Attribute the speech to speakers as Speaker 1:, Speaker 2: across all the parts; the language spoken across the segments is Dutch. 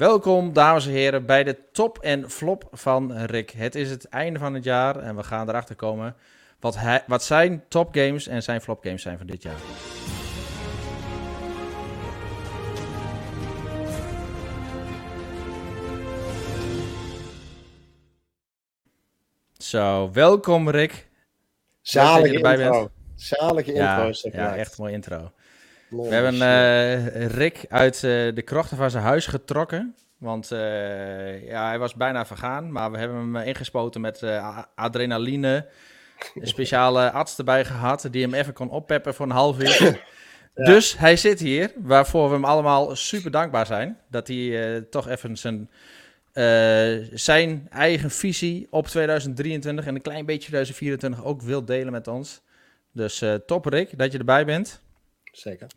Speaker 1: Welkom, dames en heren, bij de top en flop van Rick. Het is het einde van het jaar en we gaan erachter komen wat, hij, wat zijn top games en zijn flop games zijn van dit jaar. Zo, welkom Rick.
Speaker 2: Zalige intro. Bent. Zalige
Speaker 1: ja,
Speaker 2: intro.
Speaker 1: Ja, echt een mooie intro. We hebben uh, Rick uit uh, de krochten van zijn huis getrokken. Want uh, ja, hij was bijna vergaan. Maar we hebben hem ingespoten met adrenaline. Een speciale arts erbij gehad. Die hem even kon oppeppen voor een half uur. Dus hij zit hier. Waarvoor we hem allemaal super dankbaar zijn. Dat hij toch even zijn, zijn eigen visie op 2023 en een klein beetje 2024 ook wil delen met ons. Dus top Rick dat je erbij bent.
Speaker 2: Zeker.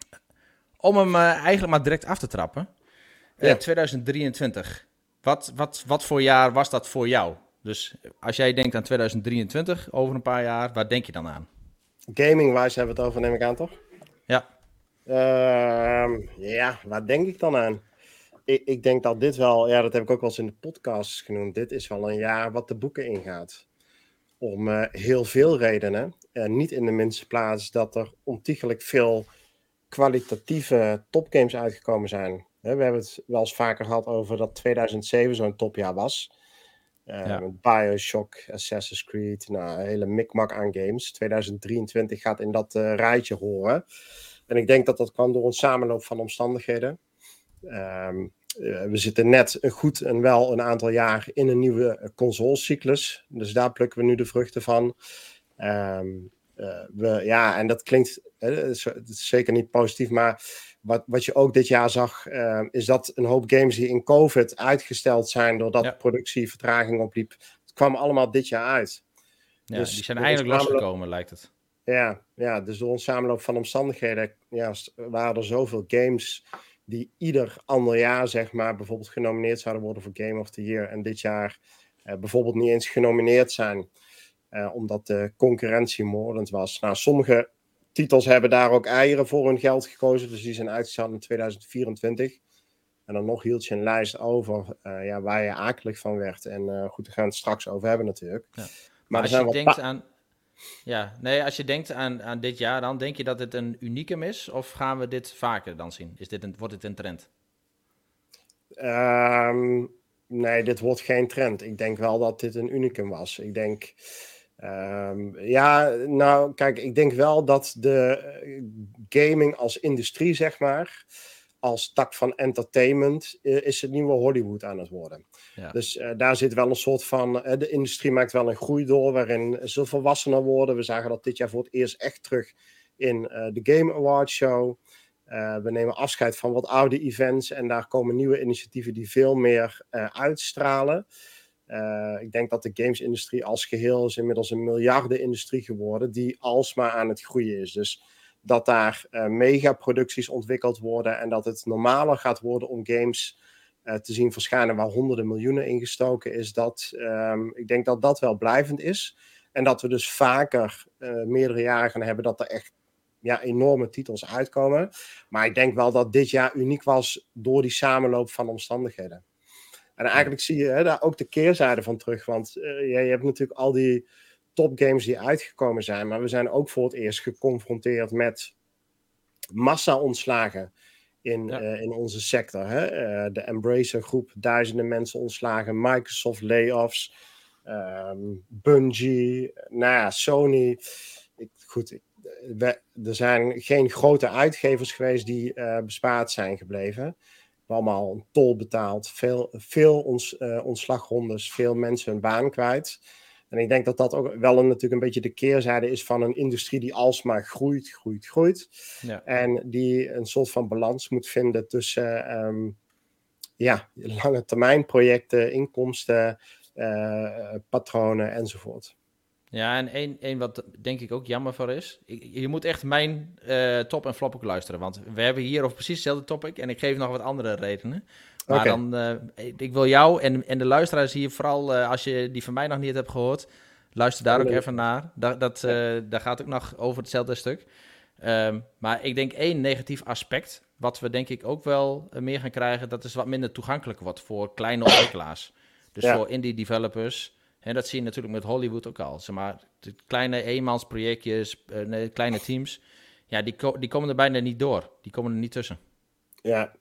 Speaker 1: Om hem uh, eigenlijk maar direct af te trappen. Ja. Uh, 2023. Wat, wat, wat voor jaar was dat voor jou? Dus als jij denkt aan 2023 over een paar jaar, waar denk je dan aan?
Speaker 2: Gaming-wise hebben we het over, neem ik aan, toch?
Speaker 1: Ja.
Speaker 2: Uh, ja, waar denk ik dan aan? Ik, ik, denk dat dit wel, ja, dat heb ik ook wel eens in de podcast genoemd. Dit is wel een jaar wat de boeken ingaat. Om uh, heel veel redenen. Uh, niet in de minste plaats dat er ontiegelijk veel kwalitatieve topgames uitgekomen zijn. We hebben het wel eens vaker gehad over dat 2007 zo'n topjaar was. Uh, ja. Bioshock, Assassin's Creed, nou, een hele mikmak aan games. 2023 gaat in dat uh, rijtje horen. En ik denk dat dat kwam door een samenloop van omstandigheden. Um, uh, we zitten net een goed en wel een aantal jaar in een nieuwe consolecyclus. Dus daar plukken we nu de vruchten van. Um, we, ja, en dat klinkt het is, zeker niet positief, maar wat, wat je ook dit jaar zag, uh, is dat een hoop games die in COVID uitgesteld zijn doordat ja. productie vertraging opliep, het kwam allemaal dit jaar uit.
Speaker 1: Ja, dus die zijn eindelijk losgekomen, lijkt het.
Speaker 2: Ja, ja, dus door een samenloop van omstandigheden ja, waren er zoveel games die ieder ander jaar, zeg maar, bijvoorbeeld genomineerd zouden worden voor Game of the Year en dit jaar uh, bijvoorbeeld niet eens genomineerd zijn. Uh, omdat de concurrentie moordend was. Nou, sommige titels hebben daar ook eieren voor hun geld gekozen. Dus die zijn uitgesteld in 2024. En dan nog hield je een lijst over uh, ja, waar je akelig van werd. En uh, goed, daar gaan we het straks over hebben natuurlijk. Ja.
Speaker 1: Maar, maar als je denkt aan... Ja, nee, als je denkt aan, aan dit jaar, dan denk je dat het een unicum is? Of gaan we dit vaker dan zien? Is dit een, wordt dit een trend?
Speaker 2: Um, nee, dit wordt geen trend. Ik denk wel dat dit een unicum was. Ik denk... Um, ja, nou, kijk, ik denk wel dat de eh, gaming als industrie, zeg maar, als tak van entertainment, uh, is het nieuwe Hollywood aan het worden. Ja. Dus uh, daar zit wel een soort van, de industrie maakt wel een groei door, waarin ze volwassener worden. We zagen dat dit jaar voor het eerst echt terug in de Game Awards show. we nemen afscheid van wat oude events en daar komen nieuwe initiatieven die veel meer uitstralen. Uh, ik denk dat de gamesindustrie als geheel is inmiddels een miljardenindustrie geworden, die alsmaar aan het groeien is. Dus dat daar uh, megaproducties ontwikkeld worden en dat het normaler gaat worden om games uh, te zien verschijnen waar honderden miljoenen in gestoken is, dat, um, ik denk dat dat wel blijvend is. En dat we dus vaker meerdere jaren gaan hebben dat er echt ja, enorme titels uitkomen. Maar ik denk wel dat dit jaar uniek was door die samenloop van omstandigheden. En eigenlijk zie je hè, daar ook de keerzijde van terug. Want uh, je, je, hebt natuurlijk al die topgames die uitgekomen zijn. Maar we zijn ook voor het eerst geconfronteerd met massa-ontslagen in, ja. uh, in onze sector. Hè? Uh, de Embracer groep, duizenden mensen ontslagen. Microsoft layoffs. Um, Bungie, nou ja, Sony. Ik, goed, ik, we, er zijn geen grote uitgevers geweest die bespaard zijn gebleven allemaal een tol betaald, veel, veel ons, uh, ontslagrondes, veel mensen hun baan kwijt. En ik denk dat dat ook wel een, natuurlijk een beetje de keerzijde is van een industrie die alsmaar groeit, groeit, groeit. Ja. En die een soort van balans moet vinden tussen um, ja, lange termijn projecten, inkomsten, uh, patronen enzovoort.
Speaker 1: Ja, en één, één wat denk ik ook jammer voor is. Je moet echt mijn uh, top en flop ook luisteren. Want we hebben hier over precies hetzelfde topic. En ik geef nog wat andere redenen. Maar okay. dan, uh, ik wil jou en, en de luisteraars hier vooral, uh, als je die van mij nog niet hebt gehoord, luister daar ook even naar. Dat, dat, daar gaat ook nog over hetzelfde stuk. Ehm, maar ik denk één negatief aspect, wat we denk ik ook wel meer gaan krijgen, dat is wat minder toegankelijk wordt voor kleine ontwikkelaars. Dus voor indie developers. En dat zie je natuurlijk met Hollywood ook al. Zeg maar, de kleine eenmansprojectjes, uh, kleine teams, ja, die, die komen er bijna niet door. Die komen er niet tussen.
Speaker 2: Ja.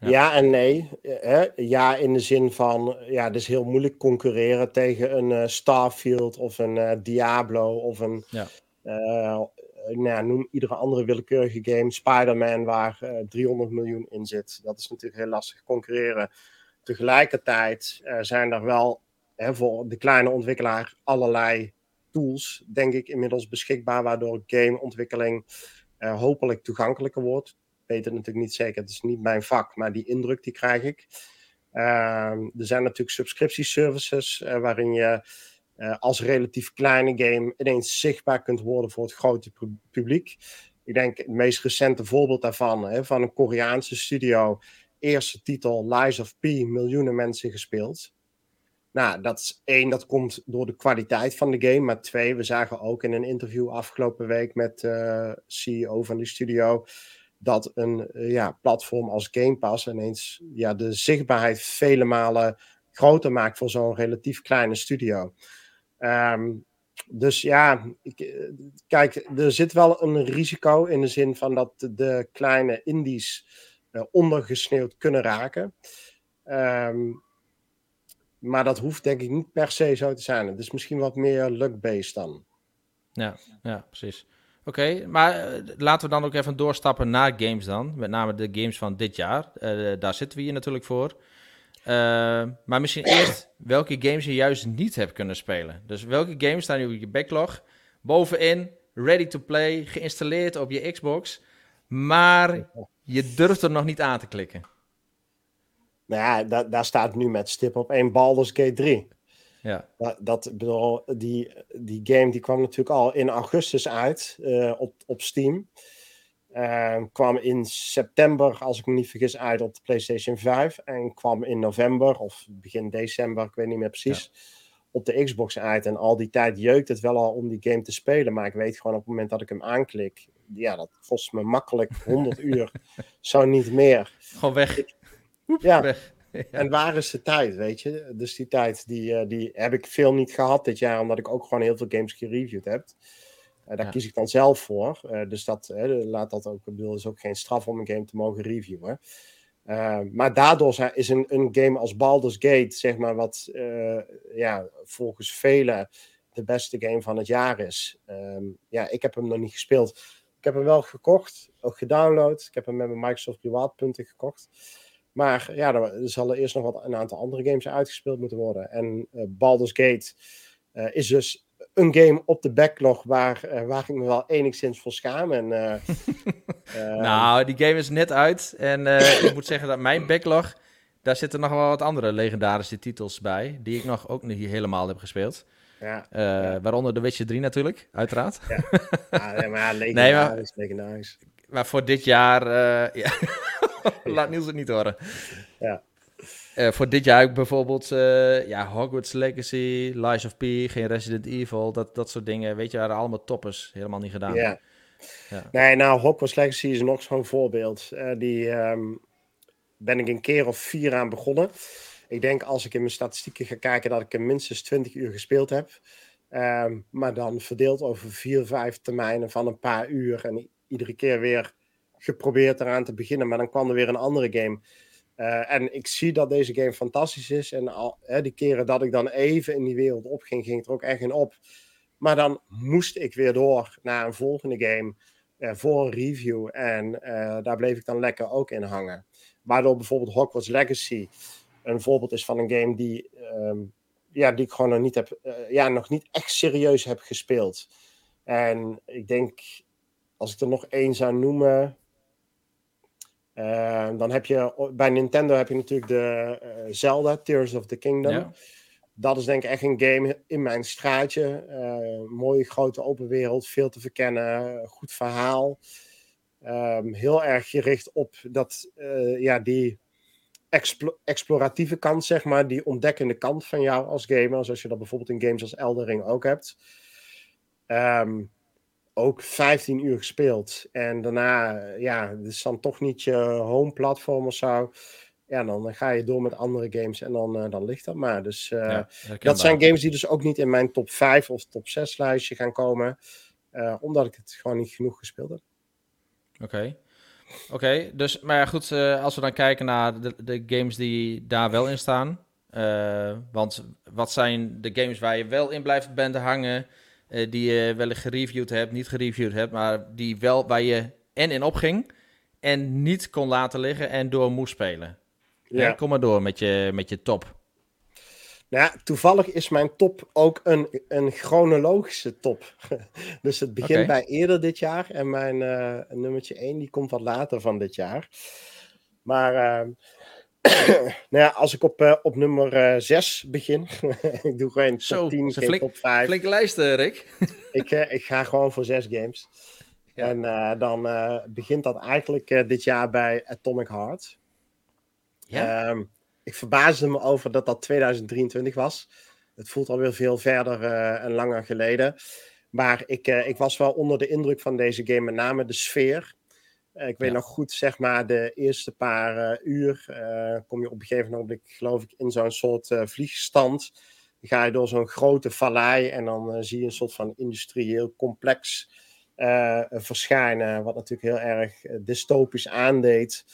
Speaker 2: Ja, en nee. Hè? Ja, in de zin van, ja, het is heel moeilijk concurreren tegen een uh, Starfield of een uh, Diablo of een, ja. nou, noem iedere andere willekeurige game, Spider-Man, waar 300 miljoen in zit. Dat is natuurlijk heel lastig concurreren. Tegelijkertijd zijn er wel voor de kleine ontwikkelaar allerlei tools, denk ik, inmiddels beschikbaar, waardoor gameontwikkeling hopelijk toegankelijker wordt weet het natuurlijk niet zeker, het is niet mijn vak, maar die indruk die krijg ik. Ehm, er zijn natuurlijk subscriptieservices uh, waarin je uh, als relatief kleine game ineens zichtbaar kunt worden voor het grote publiek. Ik denk het meest recente voorbeeld daarvan, hè, van een Koreaanse studio, eerste titel Lies of P, miljoenen mensen gespeeld. Nou, dat is één, dat komt door de kwaliteit van de game. Maar twee, we zagen ook in een interview afgelopen week met de uh, CEO van die studio dat een eh, ja, platform als Game Pass ineens ja, de zichtbaarheid vele malen groter maakt voor zo'n relatief kleine studio. Ehm, dus ja, ik, eh, kijk, er zit wel een risico in de zin van dat de kleine indies ondergesneeuwd kunnen raken. Ehm, maar dat hoeft denk ik niet per se zo te zijn. Het is misschien wat meer luck-based dan.
Speaker 1: Ja, ja, precies. Oké, maar uh, laten we dan ook even doorstappen naar games dan. Met name de games van dit jaar. Uh, daar zitten we hier natuurlijk voor. Maar misschien eerst welke games je juist niet hebt kunnen spelen. Dus welke games staan nu op je backlog? Bovenin, ready to play, geïnstalleerd op je Xbox. Maar je durft er nog niet aan te klikken.
Speaker 2: Nou ja, da daar staat nu met stip op één Baldur's Gate 3. Ja. Dat, dat bedoel, die, die game die kwam natuurlijk al in augustus uit uh, op, op Steam. Uh, kwam in september, als ik me niet vergis, uit op de PlayStation 5. En kwam in november of begin december, ik weet niet meer precies, op de Xbox uit. En al die tijd jeukt het wel al om die game te spelen. Maar ik weet gewoon op het moment dat ik hem aanklik, ja, dat kost me makkelijk 100 uur. Zo niet meer.
Speaker 1: Gewoon weg.
Speaker 2: Ja. Weg. En waar is de tijd, weet je? Dus die tijd, die, uh, die heb ik veel niet gehad dit jaar, omdat ik ook gewoon heel veel games gereviewd heb. Uh, daar kies ik dan zelf voor. Uh, dus dat, laat dat ook, ik bedoel, is ook geen straf om een game te mogen reviewen. maar daardoor is een, een game als Baldur's Gate, zeg maar, wat ja, volgens velen de beste game van het jaar is. Um, ja, ik heb hem nog niet gespeeld. Ik heb hem wel gekocht, ook gedownload. Ik heb hem met mijn Microsoft Reward gekocht. Maar ja, er zullen eerst nog wat, een aantal andere games uitgespeeld moeten worden. En uh, Baldur's Gate uh, is dus een game op de backlog waar, uh, waar ik me wel enigszins voor schaam. En,
Speaker 1: nou, die game is net uit. En ik moet zeggen dat mijn backlog, daar zitten nog wel wat andere legendarische titels bij. Die ik nog ook niet helemaal heb gespeeld. Ja, ja. Waaronder The Witcher 3 natuurlijk, uiteraard. Ja,
Speaker 2: ja maar ja, legendarisch, nee, maar, legendarisch.
Speaker 1: Maar voor dit jaar, ja. Laat Niels het niet horen. Ja. Uh, voor dit jaar bijvoorbeeld uh, ja, Hogwarts Legacy, Lies of P, geen Resident Evil, dat, dat soort dingen. Weet je, waren allemaal toppers. Helemaal niet gedaan.
Speaker 2: Ja. ja. Nee, nou, Hogwarts Legacy is nog zo'n voorbeeld. Uh, die um, ben ik een keer of vier aan begonnen. Ik denk als ik in mijn statistieken ga kijken dat ik er minstens 20 uur gespeeld heb. Um, maar dan verdeeld over vier, vijf termijnen van een paar uur. En iedere keer weer geprobeerd eraan te beginnen, maar dan kwam er weer een andere game. Uh, en ik zie dat deze game fantastisch is. En al, hè, die keren dat ik dan even in die wereld opging, ging het er ook echt in op. Maar dan moest ik weer door naar een volgende game uh, voor een review. En uh, daar bleef ik dan lekker ook in hangen. Waardoor bijvoorbeeld Hogwarts Legacy een voorbeeld is van een game die, um, ja, die ik gewoon nog niet, heb, ja, nog niet echt serieus heb gespeeld. En ik denk, als ik er nog één zou noemen, uh, dan heb je bij Nintendo heb je natuurlijk de uh, Zelda, Tears of the Kingdom. Ja. Dat is denk ik echt een game in mijn straatje. Uh, mooie grote open wereld, veel te verkennen, goed verhaal. Um, heel erg gericht op dat, ja, die explo exploratieve kant, zeg maar, die ontdekkende kant van jou als gamer. Zoals je dat bijvoorbeeld in games als Eldering ook hebt. Um, ook 15 uur gespeeld. En daarna, ja, het is dan toch niet je home platform of zo. Ja, dan ga je door met andere games en dan, uh, dan ligt dat maar. Dus uh, dat zijn games die dus ook niet in mijn top 5 of top 6 lijstje gaan komen. Uh, omdat ik het gewoon niet genoeg gespeeld heb.
Speaker 1: Oké. Okay. Oké, okay, dus, maar ja, goed, als we dan kijken naar de, de games die daar wel in staan. want wat zijn de games waar je wel in blijft bent hangen? Uh, die je wellicht gereviewd hebt, niet gereviewd hebt, maar die wel waar je en in opging en niet kon laten liggen en door moest spelen. Ja. kom maar door met je, met je top.
Speaker 2: Nou ja, toevallig is mijn top ook een, een chronologische top. dus het begint bij eerder dit jaar en mijn uh, nummertje 1 die komt wat later van dit jaar. Maar uh, nou ja, als ik op, uh, op nummer 6 begin, ik doe gewoon top Zo, 10, geen flink, top 5.
Speaker 1: Flinke lijst, Rick.
Speaker 2: ik, ik ga gewoon voor 6 games. Ja. En dan begint dat eigenlijk dit jaar bij Atomic Heart. Ja? Um, ik verbaasde me over dat dat 2023 was. Het voelt alweer veel verder en langer geleden. Maar ik, ik was wel onder de indruk van deze game, met name de sfeer. Uh, ik weet ja. nog goed, zeg maar, de eerste paar uur kom je op een gegeven moment, geloof ik, in zo'n soort vliegstand. Dan ga je door zo'n grote vallei en dan zie je een soort van industrieel complex verschijnen. Wat natuurlijk heel erg dystopisch aandeed.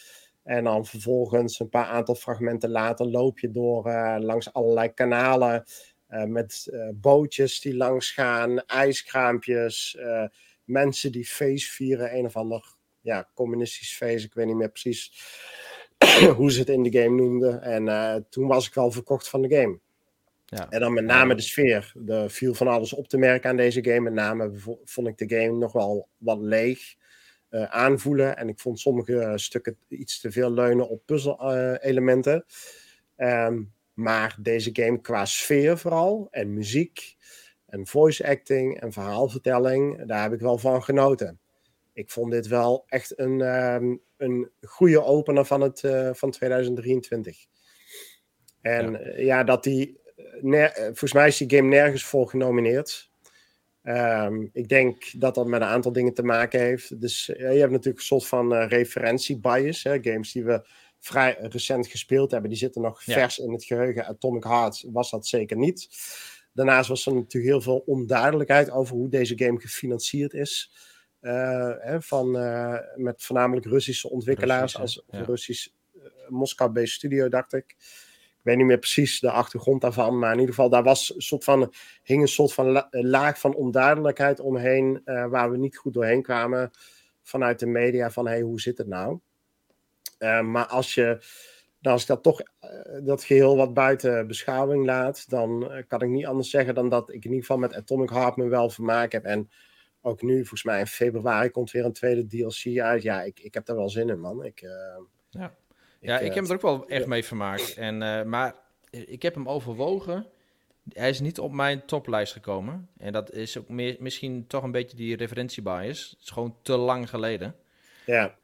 Speaker 2: En dan vervolgens een paar aantal fragmenten later loop je door uh, langs allerlei kanalen uh, met uh, bootjes die langs gaan, ijskraampjes, mensen die feest vieren, een of ander ja, communistisch feest, ik weet niet meer precies hoe ze het in de game noemden. En toen was ik wel verkocht van de game. Ja. En dan met name de sfeer. Er viel van alles op te merken aan deze game. Met name vond ik de game nog wel wat leeg. Uh, aanvoelen. En ik vond sommige uh, stukken iets te veel leunen op puzzel-elementen. Um, maar deze game qua sfeer vooral, en muziek, en voice acting en verhaalvertelling, daar heb ik wel van genoten. Ik vond dit wel echt een, um, een goede opener van, het, uh, van 2023. En ja, ja dat die, volgens mij is die game nergens voor genomineerd. Um, ik denk dat dat met een aantal dingen te maken heeft. Dus uh, je hebt natuurlijk een soort van uh, referentiebias. Games die we vrij recent gespeeld hebben, die zitten nog ja. vers in het geheugen. Atomic Heart was dat zeker niet. Daarnaast was er natuurlijk heel veel onduidelijkheid over hoe deze game gefinancierd is. Hè, van, met voornamelijk Russische ontwikkelaars als ja. Russisch Moskou-based studio, dacht ik. Ik weet niet meer precies de achtergrond daarvan, maar in ieder geval, daar was een soort van, hing een soort van la laag van onduidelijkheid omheen, waar we niet goed doorheen kwamen vanuit de media van, hey, hoe zit het nou? Maar als je, als ik dat toch, dat geheel wat buiten beschouwing laat, dan kan ik niet anders zeggen dan dat ik in ieder geval met Atomic Heart me wel vermaakt heb. En ook nu, volgens mij in februari, komt weer een tweede DLC uit. Ja, ik, ik heb daar wel zin in, man. Ik,
Speaker 1: ja ja, ik, heb er ook wel echt mee vermaakt. En, uh, maar ik heb hem overwogen. Hij is niet op mijn toplijst gekomen. En dat is ook meer, misschien toch een beetje die referentiebias. Het is gewoon te lang geleden.
Speaker 2: Ja.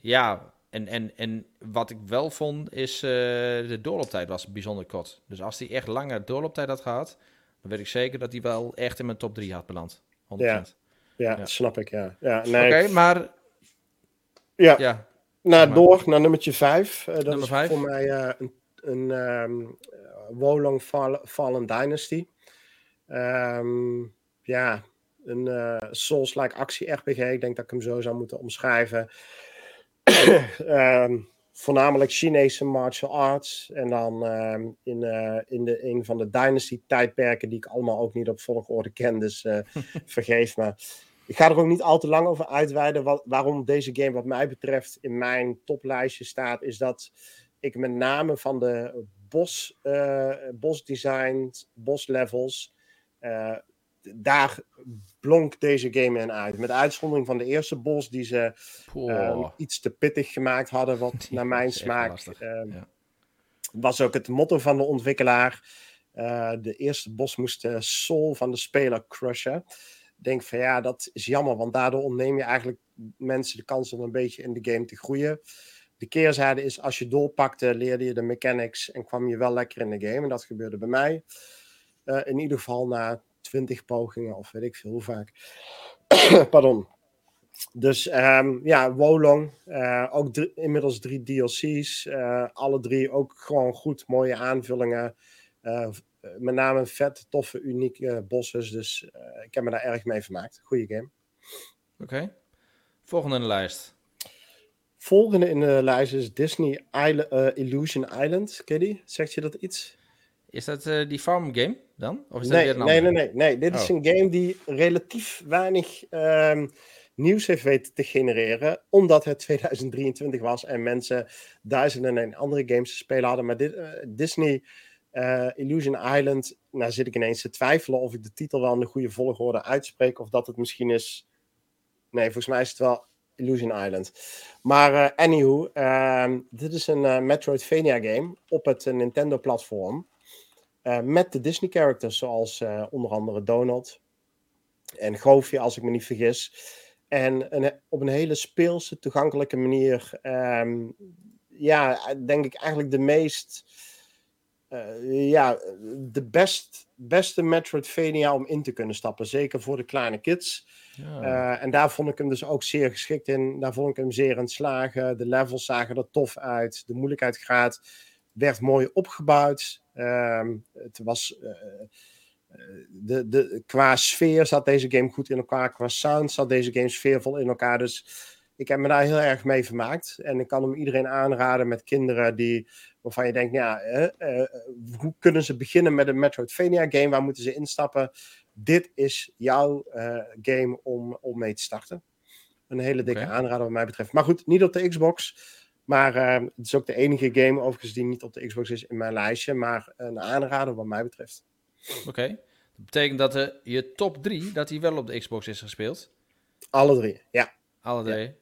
Speaker 1: Ja, en, en, en wat ik wel vond is de doorlooptijd was bijzonder kort. Dus als hij echt langer doorlooptijd had gehad, dan weet ik zeker dat hij wel echt in mijn top 3 had beland. 100%.
Speaker 2: Ja, ja, ja. snap ik, ja. ja nee.
Speaker 1: Oké, maar...
Speaker 2: Ja. ja. Nou, door naar nummertje 5. Uh, dat Nummer is vijf. voor mij uh, een, een um, Wolong Fallen, Fallen Dynasty. Um, ja, een uh, Souls-like actie-RPG. Ik denk dat ik hem zo zou moeten omschrijven. um, voornamelijk Chinese martial arts. En dan um, in, uh, in de, een van de Dynasty-tijdperken, die ik allemaal ook niet op volgorde ken. Dus uh, vergeef me. Ik ga er ook niet al te lang over uitweiden. Wat, waarom deze game, wat mij betreft, in mijn toplijstje staat, is dat ik met name van de bos, uh, bos daar blonk deze game in uit. Met uitzondering van de eerste bos, die ze uh, iets te pittig gemaakt hadden, wat naar mijn smaak. Ja. Was ook het motto van de ontwikkelaar. de eerste bos moest de soul van de speler crushen denk van ja, dat is jammer, want daardoor ontneem je eigenlijk mensen de kans om een beetje in de game te groeien. De keerzijde is, als je doorpakte, leerde je de mechanics en kwam je wel lekker in de game. En dat gebeurde bij mij. Uh, in ieder geval na twintig pogingen of weet ik veel hoe vaak. Pardon. Dus um, ja, Wolong, uh, ook inmiddels drie DLC's. Uh, alle drie ook gewoon goed, mooie aanvullingen. Uh, met name vet, toffe, unieke bosses. Dus ik heb me daar erg mee vermaakt. Goeie game.
Speaker 1: Oké. Volgende in de lijst.
Speaker 2: Volgende in de lijst is Disney Island, Illusion Island. Ken je Zegt je dat iets?
Speaker 1: Is dat die farm game dan?
Speaker 2: Of is dat nee, weer een nee, nee, nee, nee. Dit is oh. een game die relatief weinig... Um, nieuws heeft weten te genereren, omdat het 2023 was en mensen duizenden en andere games te spelen hadden. Maar dit, uh, Disney uh, Illusion Island, nou zit ik ineens te twijfelen of ik de titel wel in de goede volgorde uitspreek, of dat het misschien is... Nee, volgens mij is het wel Illusion Island. Maar uh, anywho, uh, dit is een Metroidvania game op het Nintendo-platform. Met de Disney-characters, zoals onder andere Donald en Goofy, als ik me niet vergis. En een, op een hele speelse, toegankelijke manier. Um, ja, denk ik eigenlijk de meest. Uh, ja, de best, beste Metroidvania om in te kunnen stappen. Zeker voor de kleine kids. Ja. En daar vond ik hem dus ook zeer geschikt in. Daar vond ik hem zeer in slagen. De levels zagen er tof uit. De moeilijkheidsgraad werd mooi opgebouwd. Um, het was. Uh, de, de, qua sfeer zat deze game goed in elkaar. Qua sound zat deze game sfeervol in elkaar. Dus ik heb me daar heel erg mee vermaakt. En ik kan hem iedereen aanraden met kinderen die, waarvan je denkt, ja, eh, hoe kunnen ze beginnen met een Metroidvania game? Waar moeten ze instappen? Dit is jouw game om, om mee te starten. Een hele dikke aanrader wat mij betreft. Maar goed, niet op de Xbox. Maar uh, het is ook de enige game overigens die niet op de Xbox is in mijn lijstje. Maar een aanrader wat mij betreft.
Speaker 1: Oké. Dat betekent dat uh, je top 3, dat die wel op de Xbox is gespeeld?
Speaker 2: Alle drie, ja.
Speaker 1: Alle drie?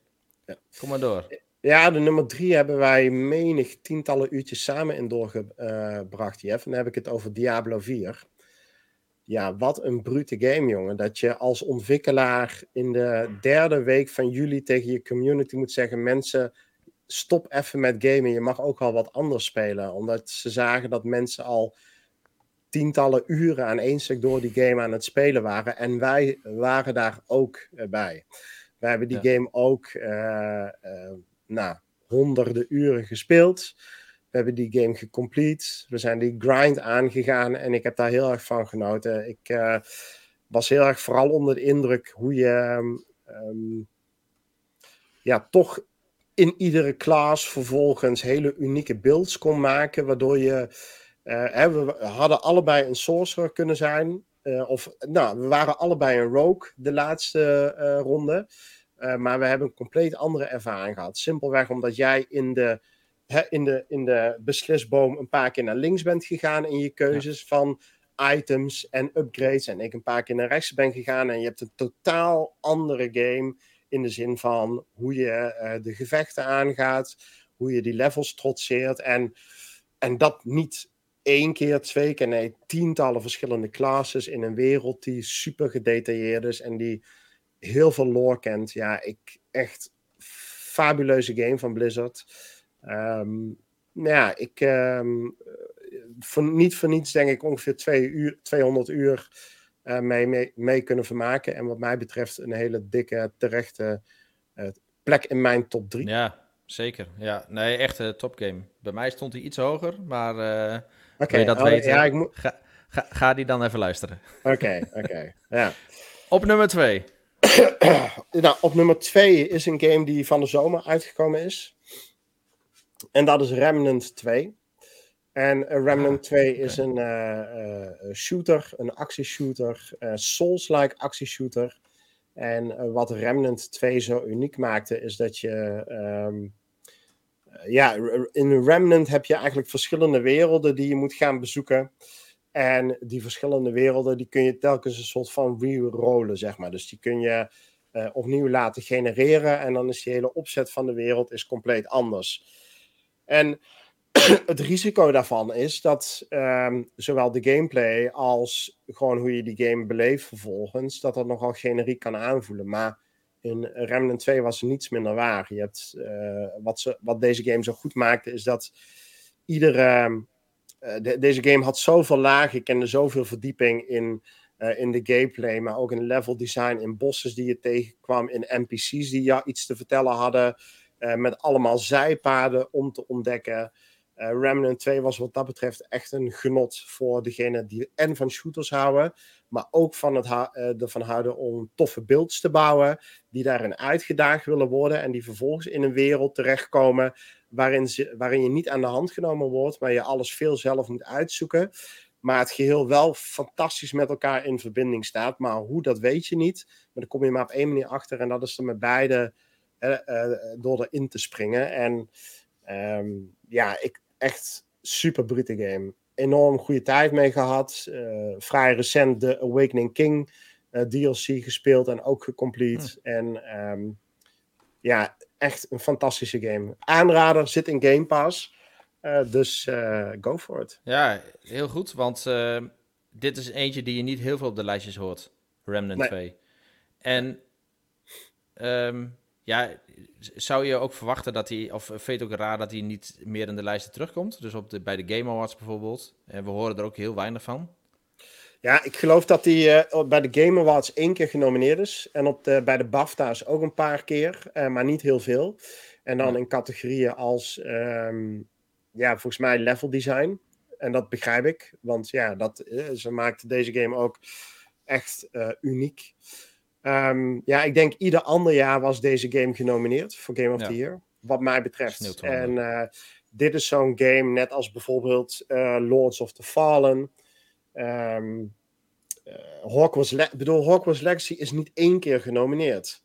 Speaker 1: Ja. Kom maar door.
Speaker 2: Ja, de nummer 3 hebben wij menig tientallen uurtjes samen in doorgebracht, Jeff. En dan heb ik het over Diablo 4. Ja, wat een brute game, jongen. Dat je als ontwikkelaar in de derde week van juli tegen je community moet zeggen: mensen, stop even met gamen. Je mag ook al wat anders spelen. Omdat ze zagen dat mensen al tientallen uren aan één stuk door die game aan het spelen waren. En wij waren daar ook uh, bij. Wij hebben die game ook uh, uh, nou, honderden uren gespeeld. We hebben die game gecomplete. We zijn die grind aangegaan en ik heb daar heel erg van genoten. Ik was heel erg vooral onder de indruk hoe je um, ja, toch in iedere klas vervolgens hele unieke builds kon maken, waardoor je uh, we hadden allebei een sorcerer kunnen zijn. Uh, of, nou, we waren allebei een rogue de laatste uh, ronde. maar we hebben een compleet andere ervaring gehad. Simpelweg omdat jij in de, in, de, in de beslisboom een paar keer naar links bent gegaan in je keuzes van items en upgrades. En ik een paar keer naar rechts ben gegaan. En je hebt een totaal andere game in de zin van hoe je de gevechten aangaat, hoe je die levels trotseert. En, en dat niet één keer, twee keer, nee, tientallen verschillende classes in een wereld die super gedetailleerd is en die heel veel lore kent. Ja, ik echt fabuleuze game van Blizzard. Um, nou ja, ik um, niet voor niets denk ik ongeveer twee uur, 200 uur mee, mee, mee, kunnen vermaken. En wat mij betreft een hele dikke, terechte uh, plek in mijn top 3.
Speaker 1: Ja, zeker. Ja, nee, echt een topgame. Bij mij stond hij iets hoger, maar uh, Oké, dat oh, weten? Ja, ik moet... ga, ga, ga, die dan even luisteren.
Speaker 2: Oké, oké. ja.
Speaker 1: Op nummer 2.
Speaker 2: nou, op nummer 2 is een game die van de zomer uitgekomen is. En dat is Remnant 2. En Remnant ah, 2 is een uh, uh, shooter, een actieshooter, Souls-like actieshooter. En wat Remnant 2 zo uniek maakte, is dat je um, ja, in Remnant heb je eigenlijk verschillende werelden die je moet gaan bezoeken. En die verschillende werelden, die kun je telkens een soort van re-rollen, zeg maar. Dus die kun je uh, opnieuw laten genereren. En dan is die hele opzet van de wereld is compleet anders. En het risico daarvan is dat um, zowel de gameplay als gewoon hoe je die game beleeft vervolgens, dat dat nogal generiek kan aanvoelen. Maar in Remnant 2 was niets minder waar. Je hebt, uh, wat, ze, wat deze game zo goed maakte, is dat iedere. Uh, de, deze game had zoveel lagen, kende zoveel verdieping in in de gameplay, maar ook in level design, in bosses die je tegenkwam, in NPC's die jou iets te vertellen hadden, met allemaal zijpaden om te ontdekken. Uh, Remnant 2 was wat dat betreft echt een genot voor degene die en van shooters houden, maar ook van het uh, ervan houden om toffe beelds te bouwen, die daarin uitgedaagd willen worden en die vervolgens in een wereld terechtkomen waarin, waarin je niet aan de hand genomen wordt, maar je alles veel zelf moet uitzoeken. Maar het geheel wel fantastisch met elkaar in verbinding staat. Maar hoe, dat weet je niet. Maar dan kom je maar op één manier achter. En dat is er met beide uh, door erin te springen. En um, ja, ik, echt super brute game. Enorm goede tijd mee gehad. Uh, vrij recent de Awakening King uh, DLC gespeeld en ook gecomplete. Hmm. En um, ja, echt een fantastische game. Aanrader zit in Game Pass. Uh, dus go for it.
Speaker 1: Ja, heel goed. Want dit is eentje die je niet heel veel op de lijstjes hoort. Remnant nee. 2. En um, ja, zou je ook verwachten dat hij, of vind je het ook raar dat hij niet meer in de lijsten terugkomt? Dus op de, bij de Game Awards bijvoorbeeld. En we horen er ook heel weinig van.
Speaker 2: Ja, ik geloof dat hij uh, bij de Game Awards één keer genomineerd is. En op de, bij de BAFTA's ook een paar keer, uh, maar niet heel veel. En dan in categorieën als, um, ja, volgens mij level design. En dat begrijp ik, want ja, dat, uh, ze maakten deze game ook echt uniek. Um, ja, ik denk ieder ander jaar was deze game genomineerd voor Game of the Year. Wat mij betreft. En uh, dit is zo'n game, net als bijvoorbeeld uh, Lords of the Fallen. Um, uh, Hogwarts, Le bedoel, Hogwarts Legacy is niet één keer genomineerd.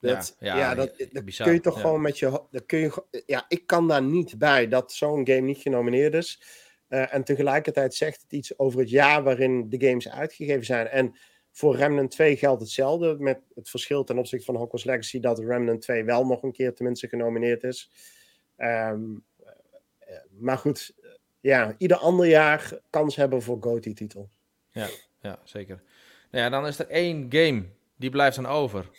Speaker 2: Dat, ja, ja, ja, dat, dat kun je toch gewoon met je. Dat kun je, ja, ik kan daar niet bij dat zo'n game niet genomineerd is. en tegelijkertijd zegt het iets over het jaar waarin de games uitgegeven zijn. En voor Remnant 2 geldt hetzelfde, met het verschil ten opzichte van Hogwarts Legacy dat Remnant 2 wel nog een keer tenminste genomineerd is. Um, maar goed, ja, ieder ander jaar kans hebben voor GOTY-titel.
Speaker 1: Ja, ja, zeker. Nou ja, dan is er één game die blijft dan over.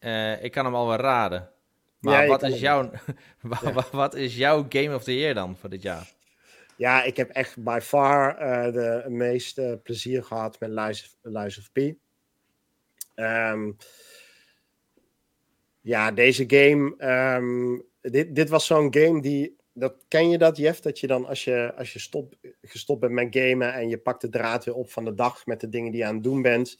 Speaker 1: Uh, ik kan hem alweer raden. Maar ja, wat, is jouw, wat is jouw Game of the Year dan voor dit jaar?
Speaker 2: Ja, ik heb echt by far uh, de meeste plezier gehad met Lies of, P. Um, ja, deze game. Um, dit, dit was zo'n game die. Dat, ken je dat, Jeff? Dat je dan als je, als je stop, gestopt bent met gamen en je pakt de draad weer op van de dag met de dingen die je aan het doen bent.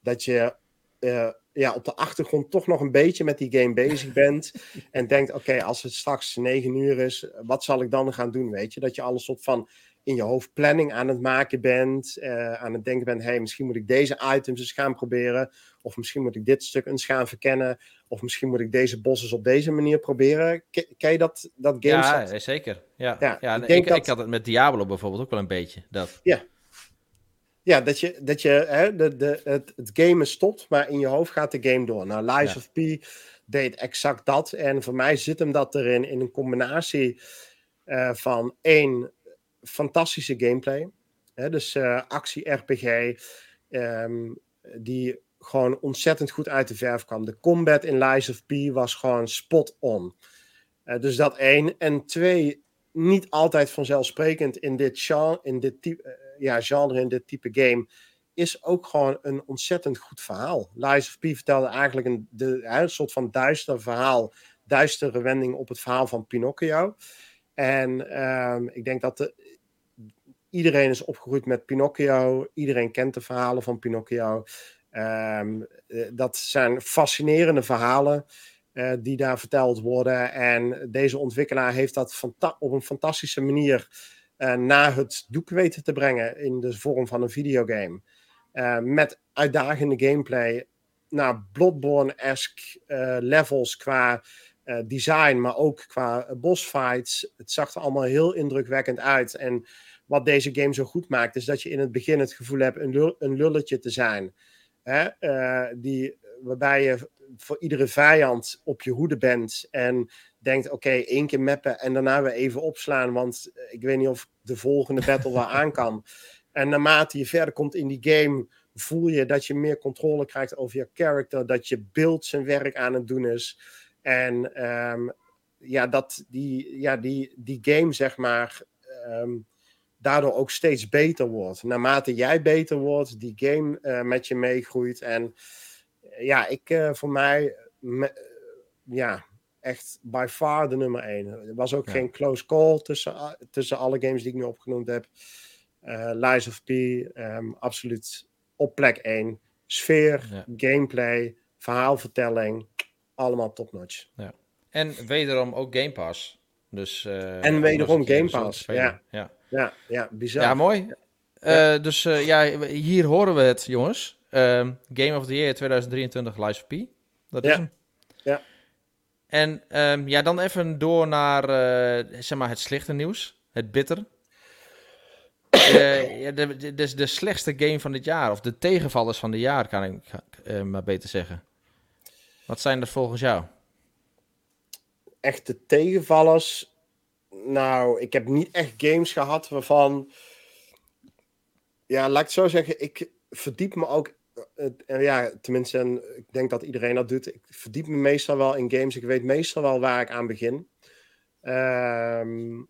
Speaker 2: Dat je uh, ja, op de achtergrond toch nog een beetje met die game bezig bent. en denkt, oké, als het straks negen uur is, wat zal ik dan gaan doen? Weet je, dat je alles soort van in je hoofd planning aan het maken bent. Uh, aan het denken bent, hey, misschien moet ik deze items eens gaan proberen. Of misschien moet ik dit stuk eens gaan verkennen. Of misschien moet ik deze bosses op deze manier proberen. Ken je dat, dat game?
Speaker 1: Ja, zeker. Ja, ja, ja ik, denk ik, dat... ik had het met Diablo bijvoorbeeld ook wel een beetje. Dat.
Speaker 2: Ja, ja, dat je, dat je hè, de, de, het, het gamen stopt, maar in je hoofd gaat de game door. Nou, Lies of P deed exact dat. En voor mij zit hem dat erin in een combinatie uh, van één fantastische gameplay. Dus uh, actie-RPG, ehm, die gewoon ontzettend goed uit de verf kwam. De combat in Lies of P was gewoon spot on. Uh, dus dat één. En twee, niet altijd vanzelfsprekend in dit genre, in dit type ja, genre in dit type game is ook gewoon een ontzettend goed verhaal. Lies of P vertelde eigenlijk een, de, soort van duister verhaal, duistere wending op het verhaal van Pinocchio. En um, ik denk dat de, iedereen is opgegroeid met Pinocchio, iedereen kent de verhalen van Pinocchio. Um, dat zijn fascinerende verhalen uh, die daar verteld worden. En deze ontwikkelaar heeft dat op een fantastische manier uh, naar het doek weten te brengen in de vorm van een videogame. Uh, met uitdagende gameplay. Nou, Bloodborne-esque levels qua design, maar ook qua bossfights. Het zag er allemaal heel indrukwekkend uit. En wat deze game zo goed maakt, is dat je in het begin het gevoel hebt een, een lulletje te zijn. Hè? die, waarbij je voor iedere vijand op je hoede bent en denkt, oké, één keer mappen en daarna weer even opslaan, want eh, ik weet niet of de volgende battle wel aan kan. En naarmate je verder komt in die game, voel je dat je meer controle krijgt over je character, dat je beeld zijn werk aan het doen is. En um, ja, dat die, ja die, die game, zeg maar, um, daardoor ook steeds beter wordt. Naarmate jij beter wordt, die game met je meegroeit. En ja, ik voor mij, ja, echt by far de nummer één. Er was ook geen close call tussen, tussen alle games die ik nu opgenoemd heb. Uh, Lies of P, um, absoluut op plek 1. Sfeer, gameplay, verhaalvertelling, allemaal topnotch.
Speaker 1: Ja. En wederom ook Game Pass. Dus,
Speaker 2: en wederom Game Pass, ja. ja. Ja, ja, bizar.
Speaker 1: Ja, mooi. Uh, dus ja, hier horen we het, jongens. Ehm, Game of the Year 2023 Lies of P. Dat is hem.
Speaker 2: Ja.
Speaker 1: En um, ja, dan even door naar zeg maar het slechte nieuws. Het bitter. Ja, de, de, de, de, slechtste game van dit jaar, of de tegenvallers van dit jaar, kan ik maar beter zeggen. Wat zijn er volgens jou?
Speaker 2: Echte tegenvallers? Nou, ik heb niet echt games gehad waarvan. Ja, laat ik het zo zeggen. Ik verdiep me ook. Uh, ja, tenminste, ik denk dat iedereen dat doet. Ik verdiep me meestal wel in games. Ik weet meestal wel waar ik aan begin. Ehm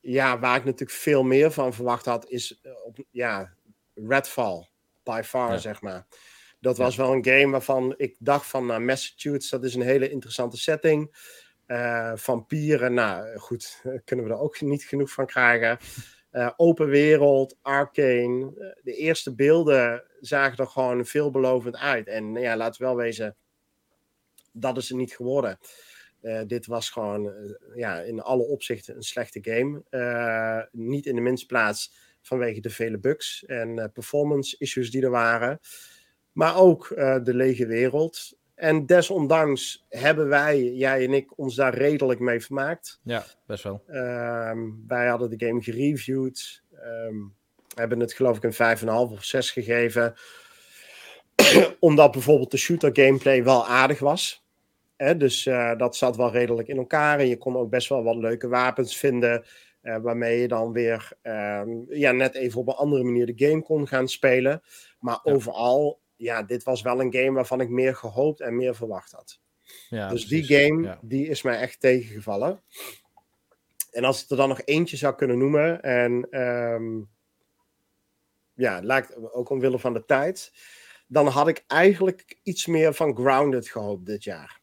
Speaker 2: ja, waar ik natuurlijk veel meer van verwacht had, is uh, op, ja, Redfall. By far, zeg maar. Dat was wel een game waarvan ik dacht van nou, Massachusetts, dat is een hele interessante setting. Uh, vampieren, nou goed, kunnen we er ook niet genoeg van krijgen. Uh, open wereld, arcane. de eerste beelden zagen er gewoon veelbelovend uit. En ja, laten we wel wezen, dat is het niet geworden. Dit was gewoon ja, in alle opzichten een slechte game. Niet in de minste plaats vanwege de vele bugs en performance issues die er waren. Maar ook de lege wereld. En desondanks hebben wij, jij en ik, ons daar redelijk mee vermaakt.
Speaker 1: Ja, best wel.
Speaker 2: Ehm, wij hadden de game gereviewd. Um, hebben het geloof ik een 5,5 of 6 gegeven. Omdat bijvoorbeeld de shooter gameplay wel aardig was. Hè, dus uh, dat zat wel redelijk in elkaar. En je kon ook best wel wat leuke wapens vinden. Uh, waarmee je dan weer uh, ja, net even op een andere manier de game kon gaan spelen. Maar ja. overal, ja, dit was wel een game waarvan ik meer gehoopt en meer verwacht had. Ja, dus precies. die game, ja. die is mij echt tegengevallen. En als ik er dan nog eentje zou kunnen noemen. En um, ja, lijkt ook omwille van de tijd. Dan had ik eigenlijk iets meer van Grounded gehoopt dit jaar.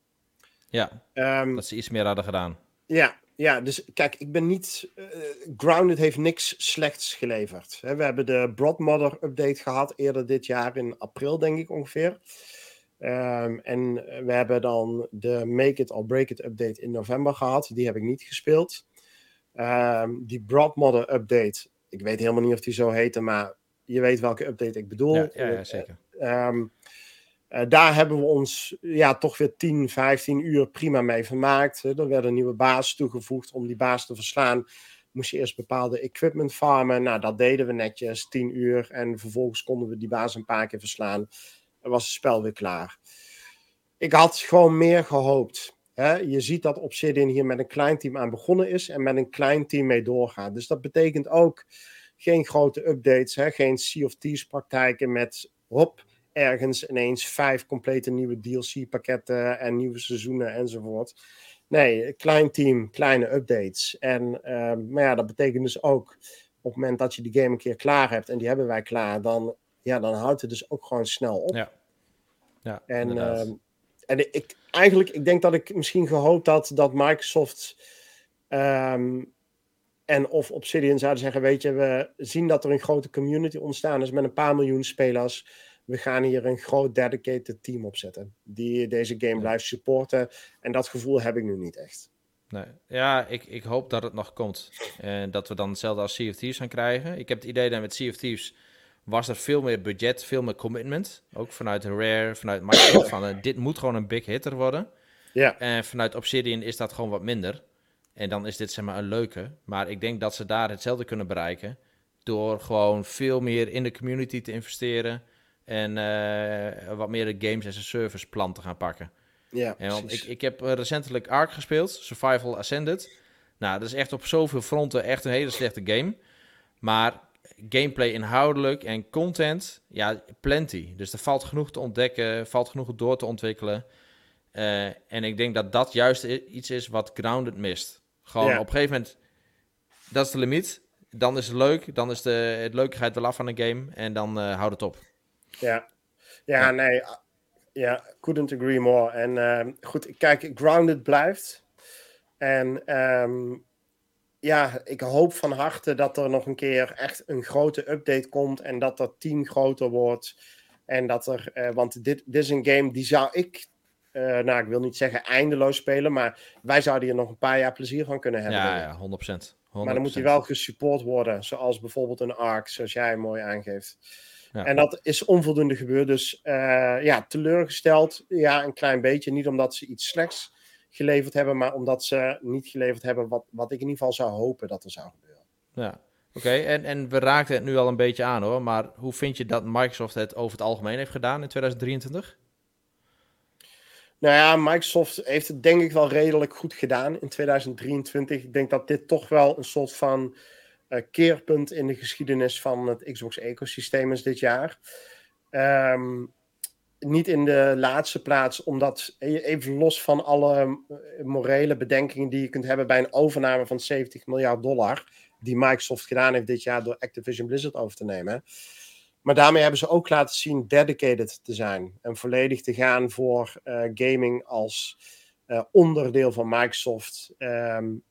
Speaker 1: Ja, um, dat ze iets meer hadden gedaan.
Speaker 2: Ja, ja dus kijk, ik ben niet. Uh, Grounded heeft niks slechts geleverd. He, we hebben de Broadmother update gehad eerder dit jaar in april, denk ik ongeveer. Um, en we hebben dan de Make It or Break It update in november gehad. Die heb ik niet gespeeld. Um, die Broadmother update, ik weet helemaal niet of die zo heette, maar je weet welke update ik bedoel.
Speaker 1: Ja, ja, ja zeker.
Speaker 2: Um, uh, daar hebben we ons ja, toch weer 10, 15 uur prima mee vermaakt. Er werden nieuwe baas toegevoegd. Om die baas te verslaan moest je eerst bepaalde equipment farmen. Nou, dat deden we netjes, 10 uur. En vervolgens konden we die baas een paar keer verslaan. En was het spel weer klaar. Ik had gewoon meer gehoopt. Hè? Je ziet dat Obsidian hier met een klein team aan begonnen is en met een klein team mee doorgaat. Dus dat betekent ook geen grote updates, hè? geen Sea of Thieves praktijken met hop, ergens ineens vijf complete nieuwe DLC-pakketten en nieuwe seizoenen enzovoort. Nee, klein team, kleine updates. En, uh, maar ja, dat betekent dus ook op het moment dat je die game een keer klaar hebt, en die hebben wij klaar, dan, ja, dan houdt het dus ook gewoon snel op.
Speaker 1: Ja. ja
Speaker 2: en, uh, en ik, eigenlijk, ik denk dat ik misschien gehoopt had dat Microsoft um, en of Obsidian zouden zeggen, weet je, we zien dat er een grote community ontstaan is met een paar miljoen spelers we gaan hier een groot dedicated team opzetten. Die deze game blijft supporten. En dat gevoel heb ik nu niet echt.
Speaker 1: Nee. Ja, ik, ik hoop dat het nog komt. En dat we dan hetzelfde als Sea of Thieves gaan krijgen. Ik heb het idee dat met Sea of Thieves was er veel meer budget, veel meer commitment. Ook vanuit Rare, vanuit Microsoft. van, uh, dit moet gewoon een big hitter worden.
Speaker 2: Ja.
Speaker 1: En vanuit Obsidian is dat gewoon wat minder. En dan is dit zeg maar een leuke. Maar ik denk dat ze daar hetzelfde kunnen bereiken. Door gewoon veel meer in de community te investeren. En uh, wat meer de games as a service plan te gaan pakken.
Speaker 2: Ja,
Speaker 1: en ik, ik heb recentelijk Ark gespeeld, Survival Ascended. Nou, dat is echt op zoveel fronten echt een hele slechte game. Maar gameplay inhoudelijk en content, ja, plenty. Dus er valt genoeg te ontdekken, valt genoeg door te ontwikkelen. Uh, en ik denk dat dat juist iets is wat Grounded mist. Gewoon ja. op een gegeven moment, dat is de limiet. dan is het leuk. Dan is de het leukigheid wel af van een game. En dan uh, houdt het op.
Speaker 2: Ja. Ja, nee. Ja, couldn't agree more. En uh, goed, kijk, Grounded blijft. En um, ja, ik hoop van harte dat er nog een keer echt een grote update komt. En dat dat team groter wordt. En dat er, uh, want dit, dit is een game die zou ik uh, nou, ik wil niet zeggen eindeloos spelen, maar wij zouden hier nog een paar jaar plezier van kunnen hebben.
Speaker 1: Ja, ja 100%. 100%.
Speaker 2: Maar dan moet hij wel gesupport worden, zoals bijvoorbeeld een ARC, zoals jij mooi aangeeft. Ja. En dat is onvoldoende gebeurd. Dus uh, ja, teleurgesteld. Ja, een klein beetje. Niet omdat ze iets slechts geleverd hebben, maar omdat ze niet geleverd hebben wat, wat ik in ieder geval zou hopen dat er zou gebeuren.
Speaker 1: Ja, oké. En, en we raakten het nu al een beetje aan hoor. Maar hoe vind je dat Microsoft het over het algemeen heeft gedaan in 2023?
Speaker 2: Nou ja, Microsoft heeft het denk ik wel redelijk goed gedaan in 2023. Ik denk dat dit toch wel een soort van keerpunt in de geschiedenis van het Xbox-ecosysteem is dit jaar. Um, niet in de laatste plaats, omdat even los van alle eh, morele bedenkingen die je kunt hebben bij een overname van 70 miljard dollar, die Microsoft gedaan heeft dit jaar door Activision Blizzard over te nemen. Maar daarmee hebben ze ook laten zien dedicated te zijn en volledig te gaan voor gaming als onderdeel van Microsoft. Um,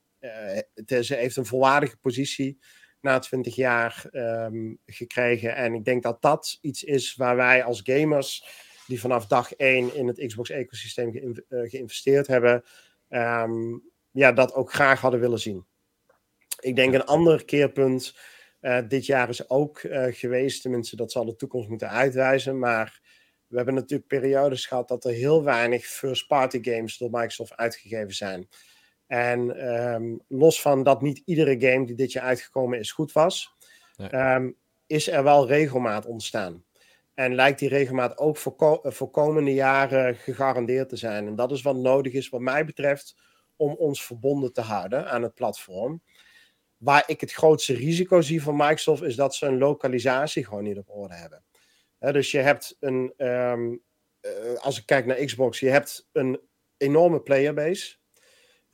Speaker 2: ze heeft een volwaardige positie na 20 jaar um, gekregen. En ik denk dat dat iets is waar wij als gamers, die vanaf dag 1 in het Xbox-ecosysteem ge geïnvesteerd hebben, um, ja, dat ook graag hadden willen zien. Ik denk een ander keerpunt uh, dit jaar is ook uh, geweest, tenminste dat zal de toekomst moeten uitwijzen. Maar we hebben natuurlijk periodes gehad dat er heel weinig first-party games door Microsoft uitgegeven zijn. En um, los van dat niet iedere game die dit jaar uitgekomen is goed was, um, is er wel regelmaat ontstaan. En lijkt die regelmaat ook voor, voor komende jaren gegarandeerd te zijn. En dat is wat nodig is, wat mij betreft, om ons verbonden te houden aan het platform. Waar ik het grootste risico zie van Microsoft is dat ze een lokalisatie gewoon niet op orde hebben. He, dus je hebt een, um, uh, als ik kijk naar Xbox, je hebt een enorme playerbase.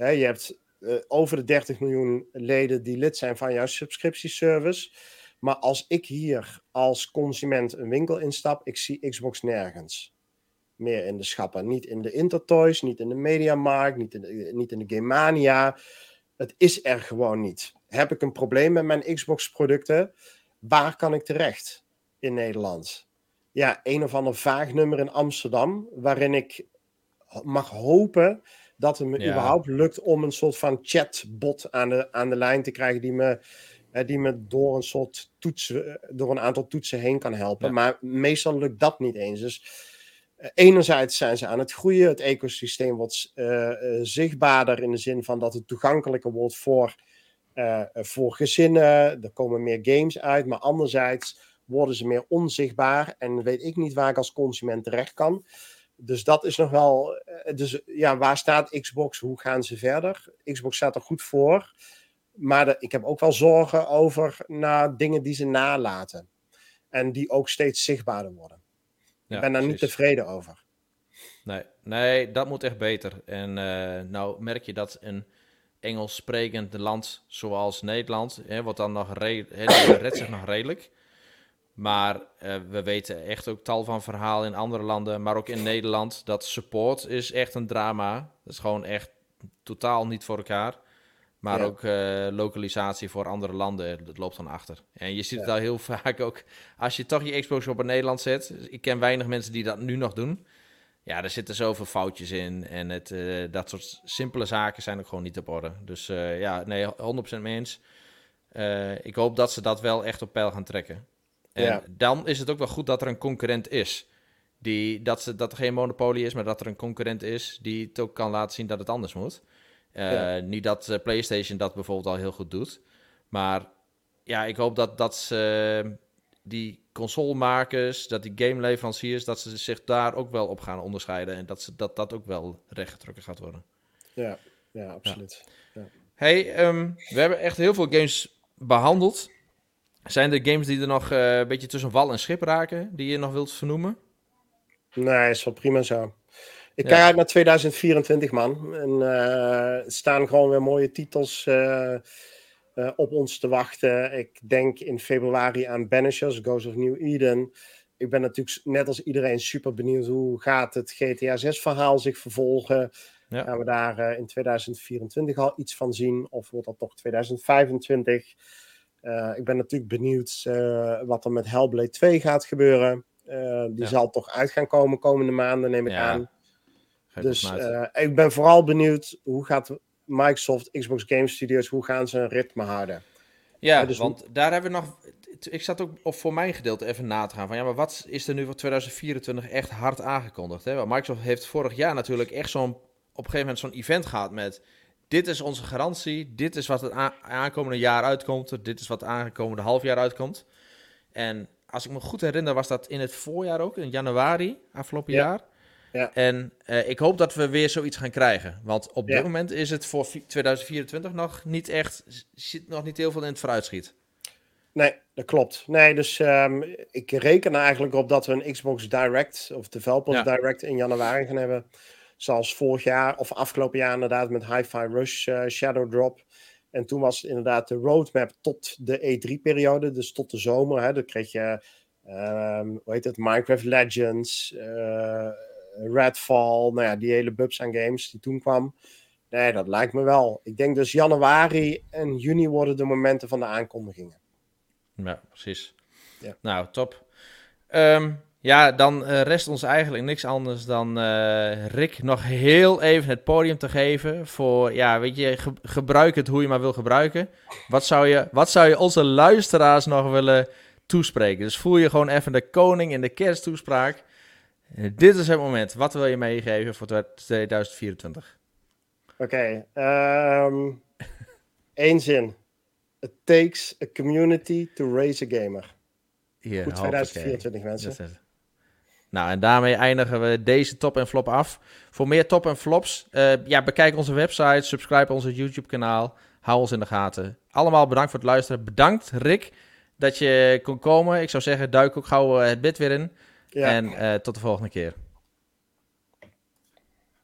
Speaker 2: He, je hebt uh, over de 30 miljoen leden die lid zijn van jouw subscriptieservice. Maar als ik hier als consument een winkel instap, ik zie Xbox nergens meer in de schappen. Niet in de Intertoys, niet in de Mediamarkt, niet in de, niet in de Game. Het is er gewoon niet. Heb ik een probleem met mijn Xbox-producten? Waar kan ik terecht in Nederland? Ja, een of ander vaag nummer in Amsterdam, waarin ik mag hopen dat het me ja. überhaupt lukt om een soort van chatbot aan de, aan de lijn te krijgen die me, die me door een soort toetsen, door een aantal toetsen heen kan helpen. Ja. Maar meestal lukt dat niet eens. Dus enerzijds zijn ze aan het groeien. Het ecosysteem wordt uh, uh, zichtbaarder in de zin van dat het toegankelijker wordt voor, uh, voor gezinnen. Er komen meer games uit. Maar anderzijds worden ze meer onzichtbaar. En weet ik niet waar ik als consument terecht kan. Dus dat is nog wel. Dus ja, waar staat Xbox? Hoe gaan ze verder? Xbox staat er goed voor. Maar de, ik heb ook wel zorgen over naar dingen die ze nalaten. En die ook steeds zichtbaarder worden. Ja, ik ben daar precies. niet tevreden over.
Speaker 1: Nee, nee, dat moet echt beter. En uh, nou merk je dat een Engels sprekend land zoals Nederland, hè, wat dan nog re redt zich nog redelijk. Maar uh, we weten echt ook tal van verhalen in andere landen, maar ook in Nederland, dat support is echt een drama. Dat is gewoon echt totaal niet voor elkaar. Maar ja. ook uh, lokalisatie voor andere landen, dat loopt dan achter. En je ziet ja. het al heel vaak ook, als je toch je Xbox op een Nederland zet. Ik ken weinig mensen die dat nu nog doen. Ja, er zitten zoveel foutjes in. En het, uh, dat soort simpele zaken zijn ook gewoon niet op orde. Dus ja, nee, 100% mee eens. ik hoop dat ze dat wel echt op peil gaan trekken. En ja. dan is het ook wel goed dat er een concurrent is. Die, dat, ze, dat er geen monopolie is, maar dat er een concurrent is die het ook kan laten zien dat het anders moet. Uh, ja. Niet dat uh, PlayStation dat bijvoorbeeld al heel goed doet. Maar ja, ik hoop dat, dat ze, die consolemakers, dat die gameleveranciers, dat ze zich daar ook wel op gaan onderscheiden. En dat ze, dat, dat ook wel rechtgetrokken gaat worden.
Speaker 2: Ja, ja absoluut. Ja. Ja.
Speaker 1: Hey, um, we hebben echt heel veel games behandeld. Zijn er games die er nog uh, een beetje tussen wal en schip raken, die je nog wilt vernoemen?
Speaker 2: Nee, is wel prima zo. Ik kijk uit naar 2024, man. En uh, er staan gewoon weer mooie titels uh, op ons te wachten. Ik denk in februari aan Banishers, Ghost of New Eden. Ik ben natuurlijk net als iedereen super benieuwd hoe gaat het GTA 6 verhaal zich vervolgen. Ja. Gaan we daar in 2024 al iets van zien? Of wordt dat toch 2025? Ik ben natuurlijk benieuwd wat er met Hellblade 2 gaat gebeuren. die zal toch uit gaan komen komende maanden, neem ik aan. Dus ik ben vooral benieuwd hoe gaat Microsoft, Xbox Game Studios, hoe gaan ze een ritme houden?
Speaker 1: Ja, dus want daar hebben we nog. Ik zat ook op voor mijn gedeelte even na te gaan. Van ja, maar wat is er nu voor 2024 echt hard aangekondigd? Hè? Microsoft heeft vorig jaar natuurlijk echt zo'n. Op een gegeven moment zo'n event gehad met. Dit is onze garantie. Dit is wat het aankomende jaar uitkomt. Dit is wat het aankomende half jaar uitkomt. En als ik me goed herinner, was dat in het voorjaar ook, in januari afgelopen jaar. Ja. En uh, ik hoop dat we weer zoiets gaan krijgen. Want op dit moment is het voor 2024 nog niet echt, zit nog niet heel veel in het vooruitschiet.
Speaker 2: Nee, dat klopt. Nee, dus um, ik reken er eigenlijk op dat we een Xbox Direct of Developers Direct in januari gaan hebben. Zoals vorig jaar of afgelopen jaar inderdaad met Hi-Fi Rush uh, Shadow Drop. En toen was het inderdaad de roadmap tot de E3-periode, dus tot de zomer. Hè. Dan kreeg je, um, hoe heet het, Minecraft Legends, uh, Redfall, nou ja, die hele bubs aan games die toen kwam. Nee, dat lijkt me wel. Ik denk dus januari en juni worden de momenten van de aankondigingen.
Speaker 1: Ja, precies. Ja. Nou, top. Ehm, ja, dan uh, rest ons eigenlijk niks anders dan uh, Rick nog heel even het podium te geven. Voor, ja, weet je, gebruik het hoe je maar wil gebruiken. Wat zou je, wat zou je onze luisteraars nog willen toespreken? Dus voel je gewoon even de koning in de kersttoespraak. Dit is het moment. Wat wil je meegeven voor 2024?
Speaker 2: Oké. Okay, Eén ehm, zin. It takes a community to raise a gamer. Hier, voor 2024 mensen.
Speaker 1: Nou, en daarmee eindigen we deze top en flop af. Voor meer top en flops, uh, ja, bekijk onze website, subscribe onze YouTube-kanaal, hou ons in de gaten. Allemaal bedankt voor het luisteren. Bedankt, Rick, dat je kon komen. Ik zou zeggen, duik ook gauw eh, het bed weer in. Ja. En uh, tot de volgende keer.